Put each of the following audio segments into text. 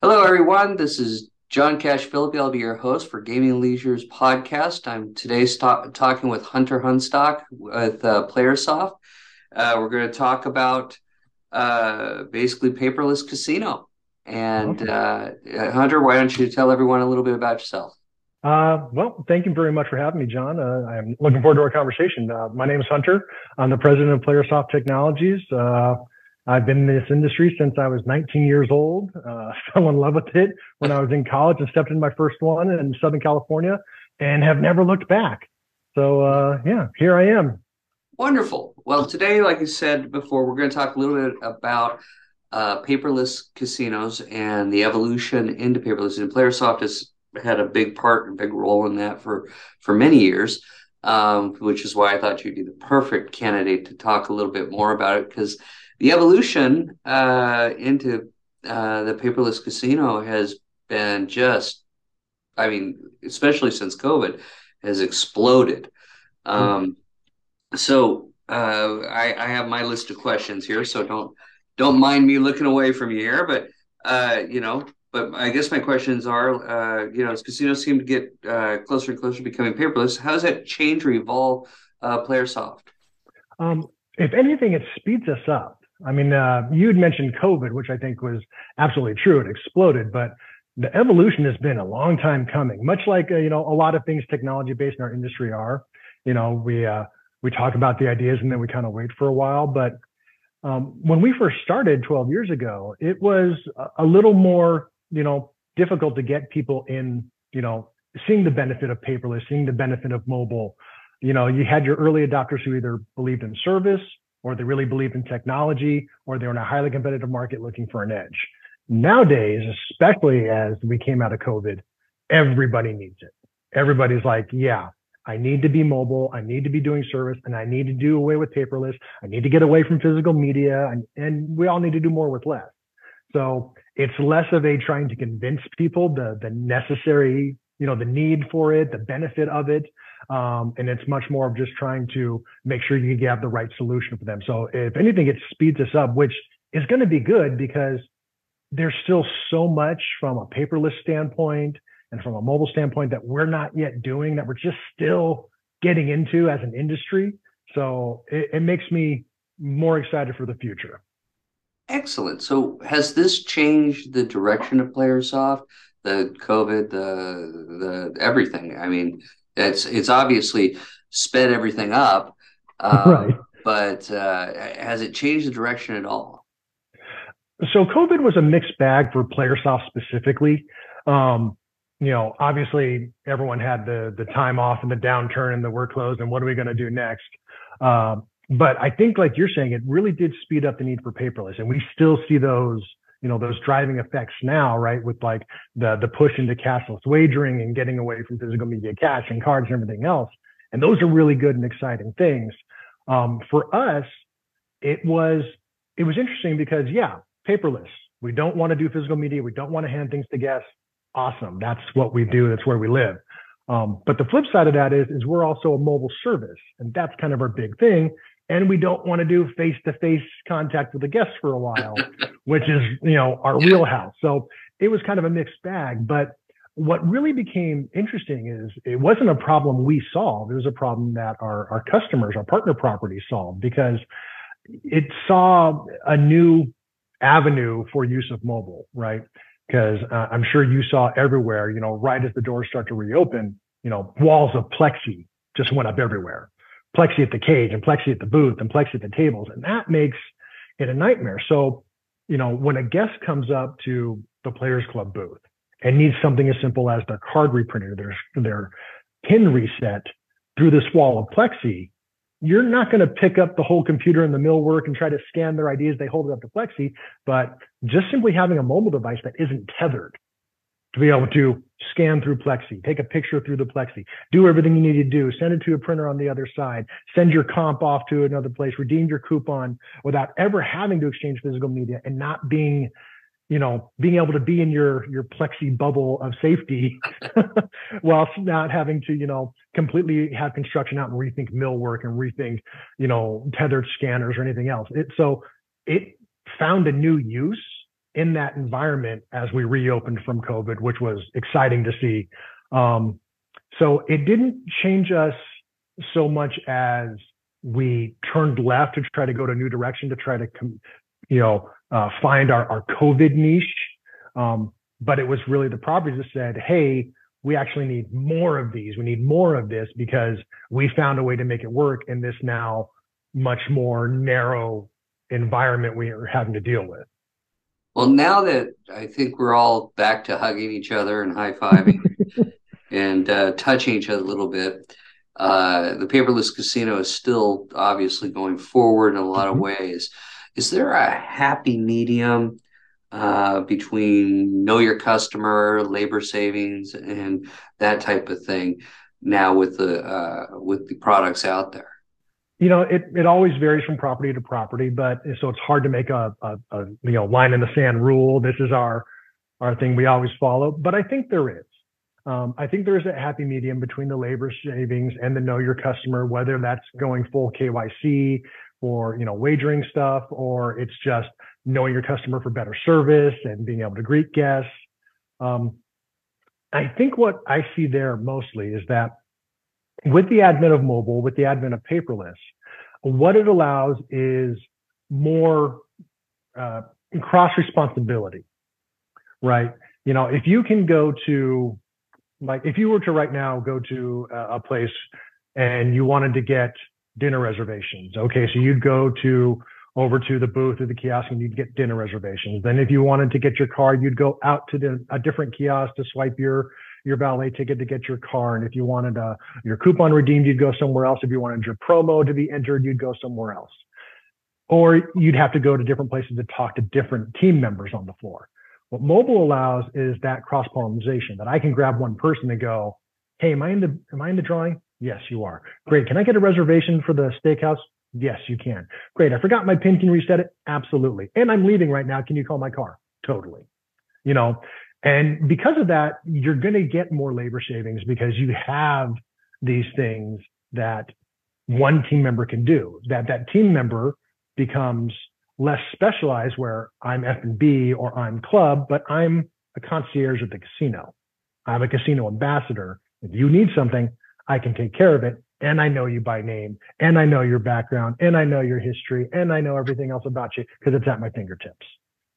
Hello, everyone. This is John Cash Philippi. I'll be your host for Gaming Leisure's podcast. I'm today st- talking with Hunter Hunstock with uh, Playersoft. Uh, we're going to talk about uh, basically paperless casino. And uh, Hunter, why don't you tell everyone a little bit about yourself? Uh, well, thank you very much for having me, John. Uh, I'm looking forward to our conversation. Uh, my name is Hunter. I'm the president of Playersoft Technologies. I've been in this industry since I was 19 years old. Uh, fell in love with it when I was in college and stepped into my first one in Southern California and have never looked back. So, uh, yeah, here I am. Wonderful. Well, today, like I said before, we're going to talk a little bit about uh, paperless casinos and the evolution into paperless. And Playersoft has had a big part and big role in that for for many years, um, which is why I thought you'd be the perfect candidate to talk a little bit more about it because the evolution uh, into uh, the paperless casino has been just, I mean, especially since COVID, has exploded. Um, so uh, I, I, have my list of questions here, so don't don't mind me looking away from you here. But uh, you know, but I guess my questions are, uh, you know, as casinos seem to get uh, closer and closer to becoming paperless, how does that change or evolve Playersoft? Um, if anything, it speeds us up I mean, uh, you'd mentioned COVID, which I think was absolutely true. It exploded, but the evolution has been a long time coming. Much like uh, you know, a lot of things technology based in our industry are. You know, we uh, we talk about the ideas and then we kind of wait for a while. But um, when we first started 12 years ago, it was a little more you know difficult to get people in. You know, seeing the benefit of paperless, seeing the benefit of mobile. You know, you had your early adopters who either believed in service or they really believe in technology, or they're in a highly competitive market looking for an edge. Nowadays, especially as we came out of COVID, everybody needs it. Everybody's like, yeah, I need to be mobile. I need to be doing service and I need to do away with paperless. I need to get away from physical media and, and we all need to do more with less. So it's less of a trying to convince people the, the necessary, you know, the need for it, the benefit of it, um, and it's much more of just trying to make sure you have the right solution for them. So if anything, it speeds us up, which is going to be good because there's still so much from a paperless standpoint and from a mobile standpoint that we're not yet doing that we're just still getting into as an industry. So it, it makes me more excited for the future. Excellent. So has this changed the direction of Playersoft? The COVID, the the everything. I mean, it's it's obviously sped everything up, uh, right? But uh, has it changed the direction at all? So COVID was a mixed bag for PlayerSoft specifically. Um, you know, obviously everyone had the the time off and the downturn and the workloads and what are we going to do next? Uh, but I think, like you're saying, it really did speed up the need for paperless, and we still see those you know those driving effects now right with like the the push into cashless wagering and getting away from physical media cash and cards and everything else. And those are really good and exciting things. Um, for us it was it was interesting because yeah paperless. We don't want to do physical media. We don't want to hand things to guests. Awesome. That's what we do. That's where we live. Um, but the flip side of that is is we're also a mobile service and that's kind of our big thing. And we don't want to do face to face contact with the guests for a while, which is, you know, our wheelhouse. So it was kind of a mixed bag. But what really became interesting is it wasn't a problem we solved. It was a problem that our, our customers, our partner properties solved because it saw a new avenue for use of mobile, right? Because uh, I'm sure you saw everywhere, you know, right as the doors start to reopen, you know, walls of plexi just went up everywhere plexi at the cage and plexi at the booth and plexi at the tables. And that makes it a nightmare. So, you know, when a guest comes up to the Players Club booth and needs something as simple as their card reprinter, their, their pin reset through this wall of plexi, you're not going to pick up the whole computer and the millwork and try to scan their ID as they hold it up to plexi, but just simply having a mobile device that isn't tethered to be able to scan through Plexi, take a picture through the Plexi, do everything you need to do, send it to a printer on the other side, send your comp off to another place, redeem your coupon without ever having to exchange physical media and not being, you know, being able to be in your your Plexi bubble of safety whilst not having to, you know, completely have construction out and rethink millwork and rethink, you know, tethered scanners or anything else. It, so it found a new use in that environment as we reopened from COVID, which was exciting to see. Um, so it didn't change us so much as we turned left to try to go to a new direction to try to, you know, uh, find our, our COVID niche. Um, but it was really the properties that said, hey, we actually need more of these. We need more of this because we found a way to make it work in this now much more narrow environment we are having to deal with. Well, now that I think we're all back to hugging each other and high fiving and uh, touching each other a little bit, uh, the paperless casino is still obviously going forward in a lot mm-hmm. of ways. Is there a happy medium uh, between know your customer, labor savings, and that type of thing now with the uh, with the products out there? You know, it, it always varies from property to property, but so it's hard to make a, a, a you know line in the sand rule. This is our our thing we always follow, but I think there is. Um, I think there is a happy medium between the labor savings and the know your customer, whether that's going full KYC for you know wagering stuff or it's just knowing your customer for better service and being able to greet guests. Um, I think what I see there mostly is that with the advent of mobile, with the advent of paperless, what it allows is more uh, cross responsibility, right? You know, if you can go to, like, if you were to right now go to a place and you wanted to get dinner reservations, okay, so you'd go to over to the booth or the kiosk and you'd get dinner reservations. Then if you wanted to get your car, you'd go out to the, a different kiosk to swipe your your valet ticket to get your car. And if you wanted a, your coupon redeemed, you'd go somewhere else. If you wanted your promo to be entered, you'd go somewhere else. Or you'd have to go to different places to talk to different team members on the floor. What mobile allows is that cross pollination that I can grab one person and go, Hey, am I in the, am I in the drawing? Yes, you are. Great. Can I get a reservation for the steakhouse? Yes, you can. Great. I forgot my pin. Can reset it? Absolutely. And I'm leaving right now. Can you call my car? Totally. You know, and because of that, you're going to get more labor savings because you have these things that one team member can do. That that team member becomes less specialized where I'm F&B or I'm club, but I'm a concierge at the casino. I'm a casino ambassador. If you need something, I can take care of it and I know you by name, and I know your background, and I know your history, and I know everything else about you because it's at my fingertips.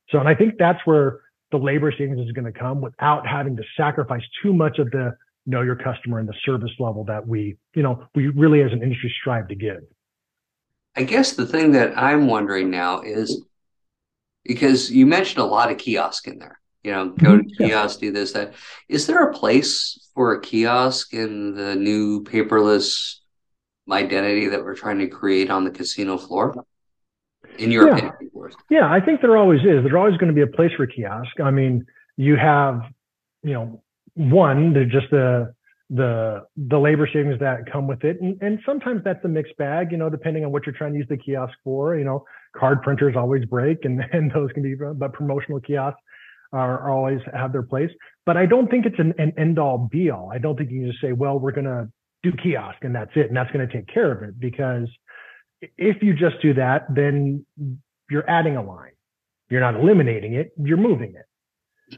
So, and I think that's where the labor savings is going to come without having to sacrifice too much of the know your customer and the service level that we, you know, we really as an industry strive to give. I guess the thing that I'm wondering now is because you mentioned a lot of kiosk in there. You know, go to mm-hmm. kiosk, do this, that. Is there a place for a kiosk in the new paperless identity that we're trying to create on the casino floor? In your yeah. opinion, yeah, I think there always is. There's always going to be a place for kiosk. I mean, you have, you know, one, the just the the the labor savings that come with it, and, and sometimes that's a mixed bag. You know, depending on what you're trying to use the kiosk for. You know, card printers always break, and and those can be, but promotional kiosks are, always have their place. But I don't think it's an, an end all be all. I don't think you can just say, well, we're going to do kiosk and that's it. And that's going to take care of it. Because if you just do that, then you're adding a line. You're not eliminating it, you're moving it.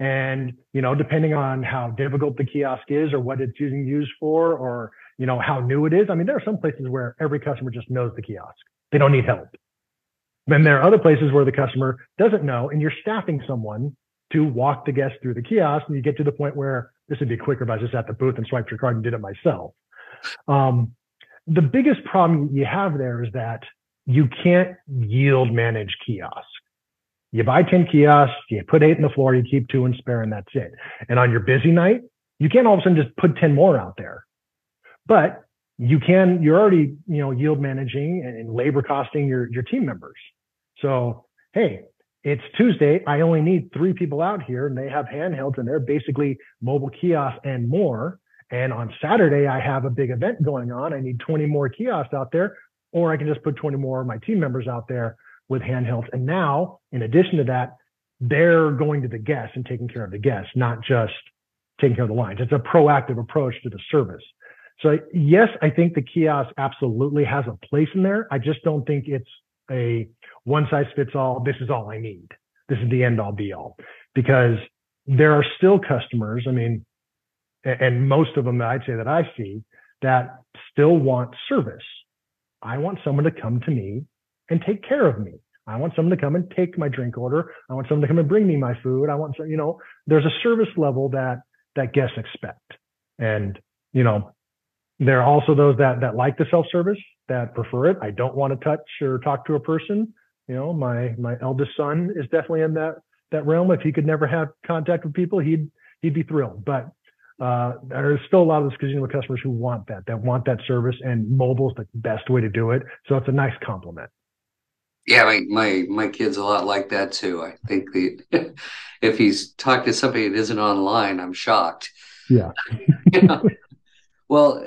And, you know, depending on how difficult the kiosk is or what it's being used for or, you know, how new it is. I mean, there are some places where every customer just knows the kiosk. They don't need help. Then there are other places where the customer doesn't know and you're staffing someone to walk the guest through the kiosk. And you get to the point where this would be quicker if I just at the booth and swiped your card and did it myself. Um, the biggest problem you have there is that you can't yield manage kiosks. You buy 10 kiosks, you put eight in the floor, you keep two in spare, and that's it. And on your busy night, you can't all of a sudden just put 10 more out there. But you can, you're already, you know, yield managing and labor costing your, your team members. So, hey, it's Tuesday. I only need three people out here and they have handhelds and they're basically mobile kiosks and more. And on Saturday, I have a big event going on. I need 20 more kiosks out there, or I can just put 20 more of my team members out there with handhelds. And now, in addition to that, they're going to the guests and taking care of the guests, not just taking care of the lines. It's a proactive approach to the service. So yes, I think the kiosk absolutely has a place in there. I just don't think it's a one size fits all. This is all I need. this is the end all be all because there are still customers. I mean, and most of them I'd say that I see that still want service. I want someone to come to me and take care of me. I want someone to come and take my drink order. I want someone to come and bring me my food. I want some, you know, there's a service level that that guests expect. And, you know, there are also those that that like the self-service, that prefer it. I don't want to touch or talk to a person. You know, my my eldest son is definitely in that that realm. If he could never have contact with people, he'd he'd be thrilled. But uh, there's still a lot of those casino customers who want that, that want that service, and mobile is the best way to do it. So it's a nice complement. Yeah, my my my kid's a lot like that too. I think the if he's talked to somebody that isn't online, I'm shocked. Yeah. Well,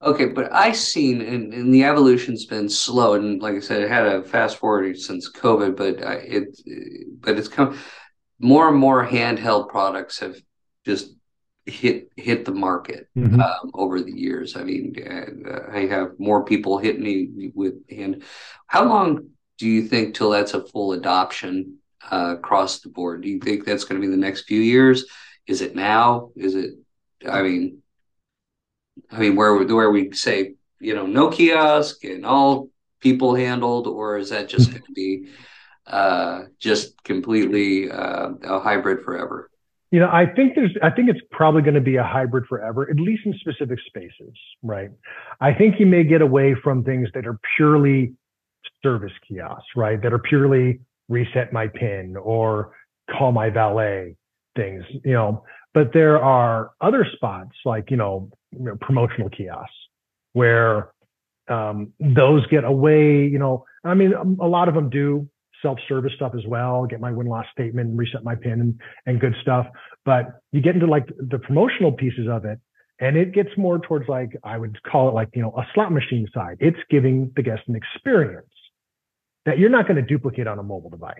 okay, but I've seen and, and the evolution's been slow, and like I said, it had a fast forward since COVID, but uh, it but it's come more and more handheld products have just hit hit the market mm-hmm. um, over the years. I mean, uh, I have more people hit me with and How long do you think till that's a full adoption uh, across the board? Do you think that's going to be the next few years? Is it now? Is it? I mean, I mean, where where we say you know no kiosk and all people handled, or is that just going to be uh, just completely uh, a hybrid forever? You know, I think there's, I think it's probably going to be a hybrid forever, at least in specific spaces, right? I think you may get away from things that are purely service kiosks, right? That are purely reset my pin or call my valet things, you know. But there are other spots like, you know, promotional kiosks where um, those get away, you know, I mean, a lot of them do self-service stuff as well, get my win-loss statement, reset my pin and, and good stuff. But you get into like the promotional pieces of it and it gets more towards like, I would call it like, you know, a slot machine side. It's giving the guest an experience that you're not going to duplicate on a mobile device.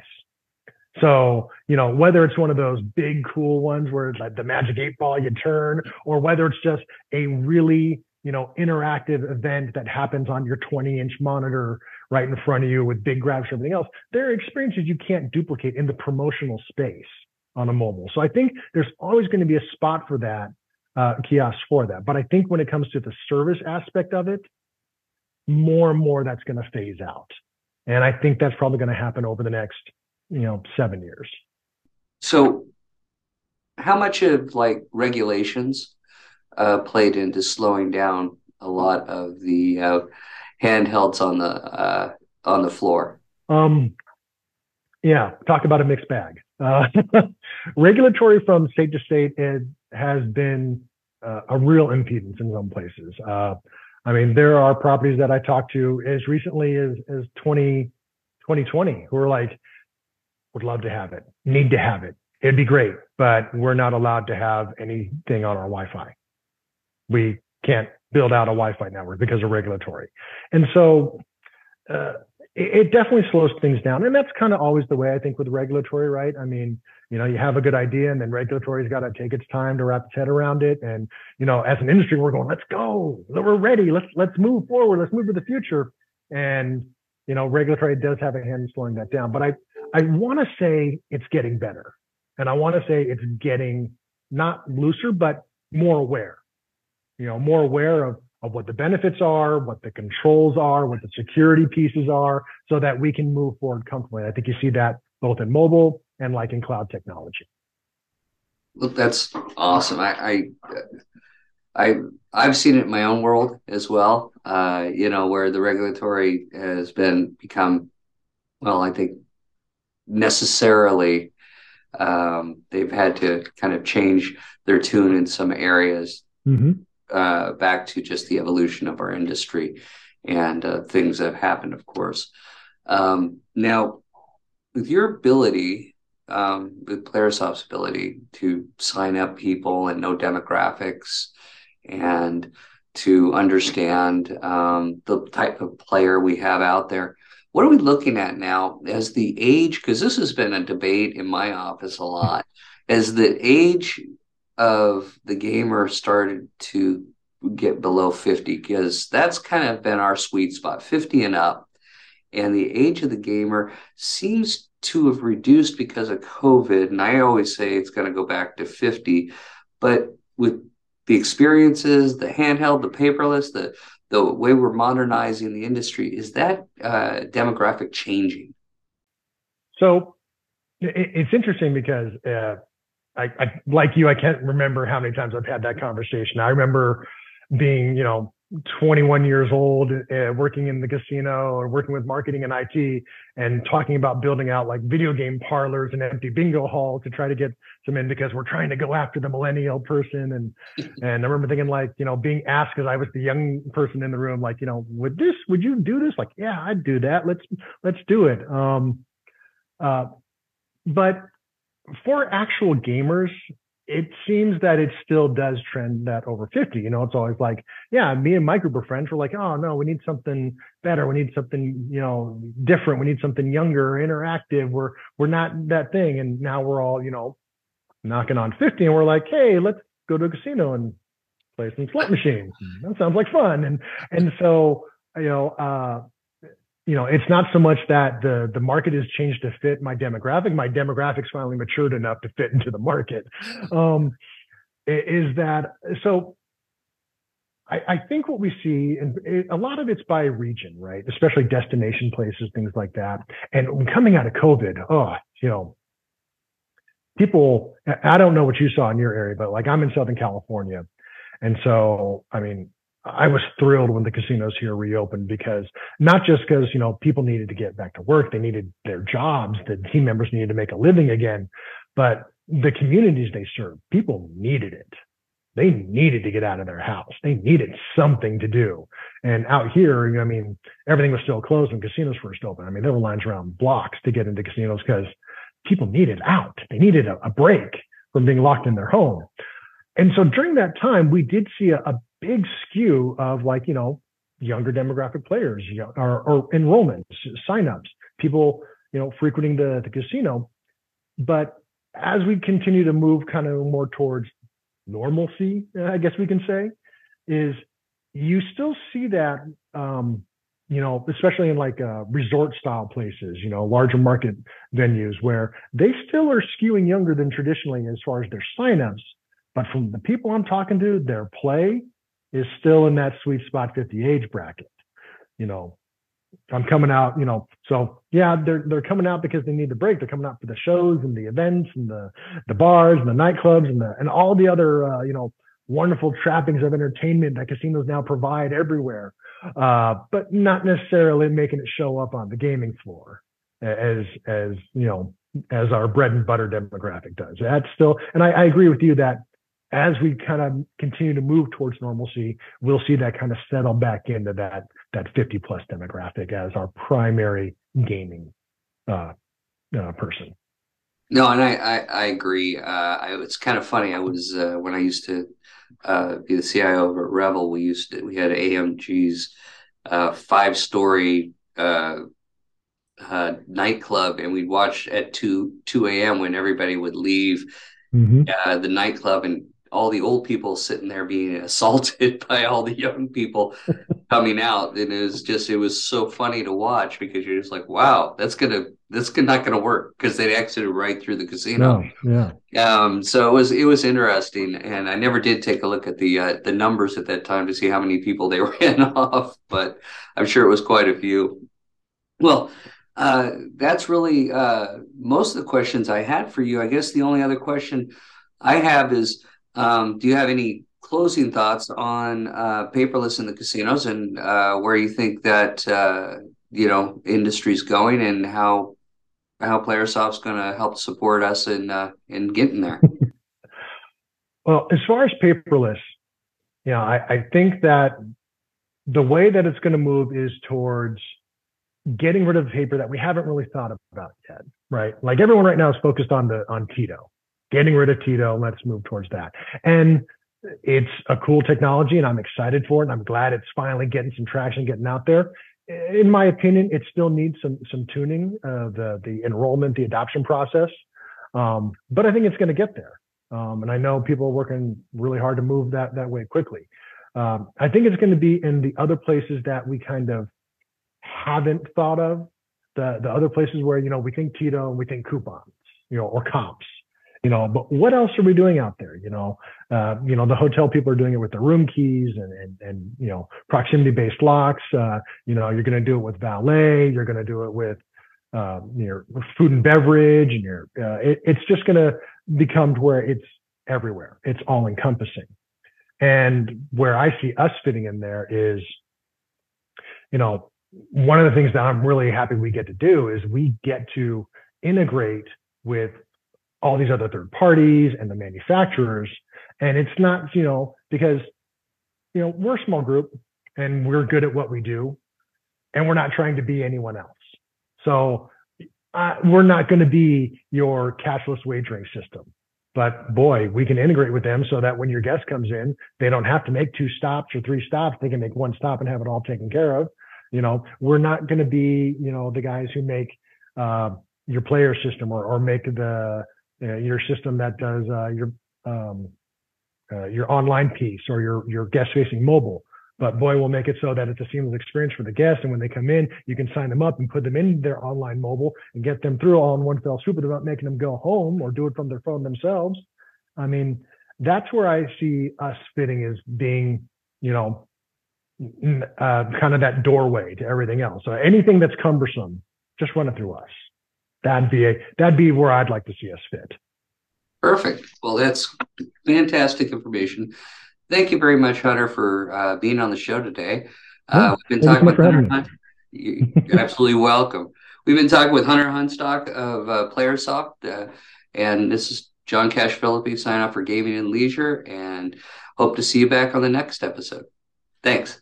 So, you know, whether it's one of those big cool ones where it's like the magic eight ball you turn, or whether it's just a really, you know, interactive event that happens on your 20 inch monitor right in front of you with big grabs and everything else, there are experiences you can't duplicate in the promotional space on a mobile. So I think there's always going to be a spot for that, uh, kiosk for that. But I think when it comes to the service aspect of it, more and more that's going to phase out. And I think that's probably going to happen over the next you know seven years so how much of like regulations uh, played into slowing down a lot of the uh, handhelds on the uh, on the floor um yeah talk about a mixed bag uh, regulatory from state to state it has been uh, a real impedance in some places uh, i mean there are properties that i talked to as recently as as 20 2020 who are like would love to have it, need to have it. It'd be great, but we're not allowed to have anything on our Wi-Fi. We can't build out a Wi-Fi network because of regulatory. And so uh, it, it, definitely slows things down. And that's kind of always the way I think with regulatory, right? I mean, you know, you have a good idea and then regulatory's got to take its time to wrap its head around it. And, you know, as an industry, we're going, let's go, we're ready. Let's, let's move forward. Let's move to the future. And, you know, regulatory does have a hand in slowing that down. But I, I want to say it's getting better. And I want to say it's getting not looser, but more aware. You know, more aware of, of what the benefits are, what the controls are, what the security pieces are, so that we can move forward comfortably. I think you see that both in mobile and like in cloud technology. Look, that's awesome. I, I, I I've seen it in my own world as well. Uh, you know, where the regulatory has been become, well, I think necessarily um, they've had to kind of change their tune in some areas mm-hmm. Uh, back to just the evolution of our industry and uh, things that have happened, of course. Um, now, with your ability, um, with Playersoft's ability to sign up people and know demographics and to understand um, the type of player we have out there, what are we looking at now as the age? Because this has been a debate in my office a lot. As the age of the gamer started to get below 50, because that's kind of been our sweet spot 50 and up. And the age of the gamer seems to have reduced because of COVID, and I always say it's going to go back to 50, but with the experiences, the handheld, the paperless, the the way we're modernizing the industry, is that uh, demographic changing? So it's interesting because uh, I, I, like you, I can't remember how many times I've had that conversation. I remember being, you know, 21 years old, uh, working in the casino or working with marketing and IT and talking about building out like video game parlors and empty bingo halls to try to get some in because we're trying to go after the millennial person. And, and I remember thinking like, you know, being asked because I was the young person in the room, like, you know, would this, would you do this? Like, yeah, I'd do that. Let's, let's do it. Um, uh, but for actual gamers, it seems that it still does trend that over 50. You know, it's always like, yeah, me and my group of friends were like, oh no, we need something better. We need something, you know, different. We need something younger, interactive. We're we're not that thing. And now we're all, you know, knocking on 50 and we're like, hey, let's go to a casino and play some slot machines. That sounds like fun. And and so, you know, uh you know, it's not so much that the the market has changed to fit my demographic. My demographics finally matured enough to fit into the market. Um, is that so? I, I think what we see, and it, a lot of it's by region, right? Especially destination places, things like that. And coming out of COVID, oh, you know, people. I don't know what you saw in your area, but like I'm in Southern California, and so I mean, I was thrilled when the casinos here reopened because not just because, you know, people needed to get back to work, they needed their jobs, the team members needed to make a living again, but the communities they serve, people needed it. They needed to get out of their house. They needed something to do. And out here, I mean, everything was still closed when casinos first opened. I mean, there were lines around blocks to get into casinos because people needed out. They needed a, a break from being locked in their home. And so during that time, we did see a, a big skew of like, you know, younger demographic players you know, or, or enrollments, signups, people, you know, frequenting the, the casino. But as we continue to move kind of more towards normalcy, I guess we can say, is you still see that, um, you know, especially in like uh, resort style places, you know, larger market venues where they still are skewing younger than traditionally as far as their signups. But from the people I'm talking to, their play is still in that sweet spot 50 age bracket. You know, I'm coming out, you know, so yeah, they're they're coming out because they need the break. They're coming out for the shows and the events and the the bars and the nightclubs and the and all the other uh, you know wonderful trappings of entertainment that casinos now provide everywhere, uh, but not necessarily making it show up on the gaming floor as as you know as our bread and butter demographic does. That's still, and I, I agree with you that as we kind of continue to move towards normalcy, we'll see that kind of settle back into that that 50 plus demographic as our primary gaming uh, uh, person. No, and I I, I agree. Uh, I, it's kind of funny. I was uh, when I used to uh, be the CIO over at Revel. We used to, we had AMG's uh, five story nightclub, and we'd watch at two two a.m. when everybody would leave. Mm-hmm. the nightclub and all the old people sitting there being assaulted by all the young people coming out. And it was just it was so funny to watch because you're just like wow that's gonna that's not gonna work because they exited right through the casino. No, yeah. Um so it was it was interesting. And i never did take a look at the uh, the numbers at that time to see how many people they ran off but i'm sure it was quite a few. Well uh, that's really uh, most of the questions I had for you. I guess the only other question I have is um, do you have any closing thoughts on uh, paperless in the casinos and uh, where you think that uh, you know industry's going and how how PlayerSoft's going to help support us in uh, in getting there? well, as far as paperless, you know, I, I think that the way that it's going to move is towards getting rid of the paper that we haven't really thought about yet, right? Like everyone right now is focused on the on TITO, getting rid of TITO. Let's move towards that. And it's a cool technology and I'm excited for it. And I'm glad it's finally getting some traction, getting out there. In my opinion, it still needs some, some tuning, uh, the, the enrollment, the adoption process. Um, but I think it's going to get there. Um, and I know people are working really hard to move that, that way quickly. Um, I think it's going to be in the other places that we kind of haven't thought of the the other places where you know we think TITO and we think coupons, you know, or comps, you know. But what else are we doing out there? You know, uh, you know, the hotel people are doing it with the room keys and and and you know proximity based locks. Uh, you know, you're going to do it with valet. You're going to do it with um, your food and beverage, and your uh, it, it's just going to become to where it's everywhere. It's all encompassing. And where I see us fitting in there is, you know, one of the things that I'm really happy we get to do is we get to integrate with all these other third parties and the manufacturers. And it's not, you know, because, you know, we're a small group and we're good at what we do and we're not trying to be anyone else. So uh, we're not going to be your cashless wagering system. But boy, we can integrate with them so that when your guest comes in, they don't have to make two stops or three stops. They can make one stop and have it all taken care of. You know, we're not going to be, you know, the guys who make uh, your player system or, or make the uh, your system that does uh, your um, uh, your online piece or your your guest facing mobile. But boy, we'll make it so that it's a seamless experience for the guests. And when they come in, you can sign them up and put them in their online mobile and get them through all in one fell swoop without making them go home or do it from their phone themselves. I mean, that's where I see us fitting as being, you know, uh, kind of that doorway to everything else. So anything that's cumbersome, just run it through us. That'd be a, that'd be where I'd like to see us fit. Perfect. Well, that's fantastic information thank you very much, Hunter, for uh, being on the show today. Uh, we've been talking with Hunter Hunt. You're absolutely welcome. We've been talking with Hunter Hunstock of uh, PlayerSoft, uh, and this is John Cash Philippi sign off for Gaming and Leisure, and hope to see you back on the next episode. Thanks.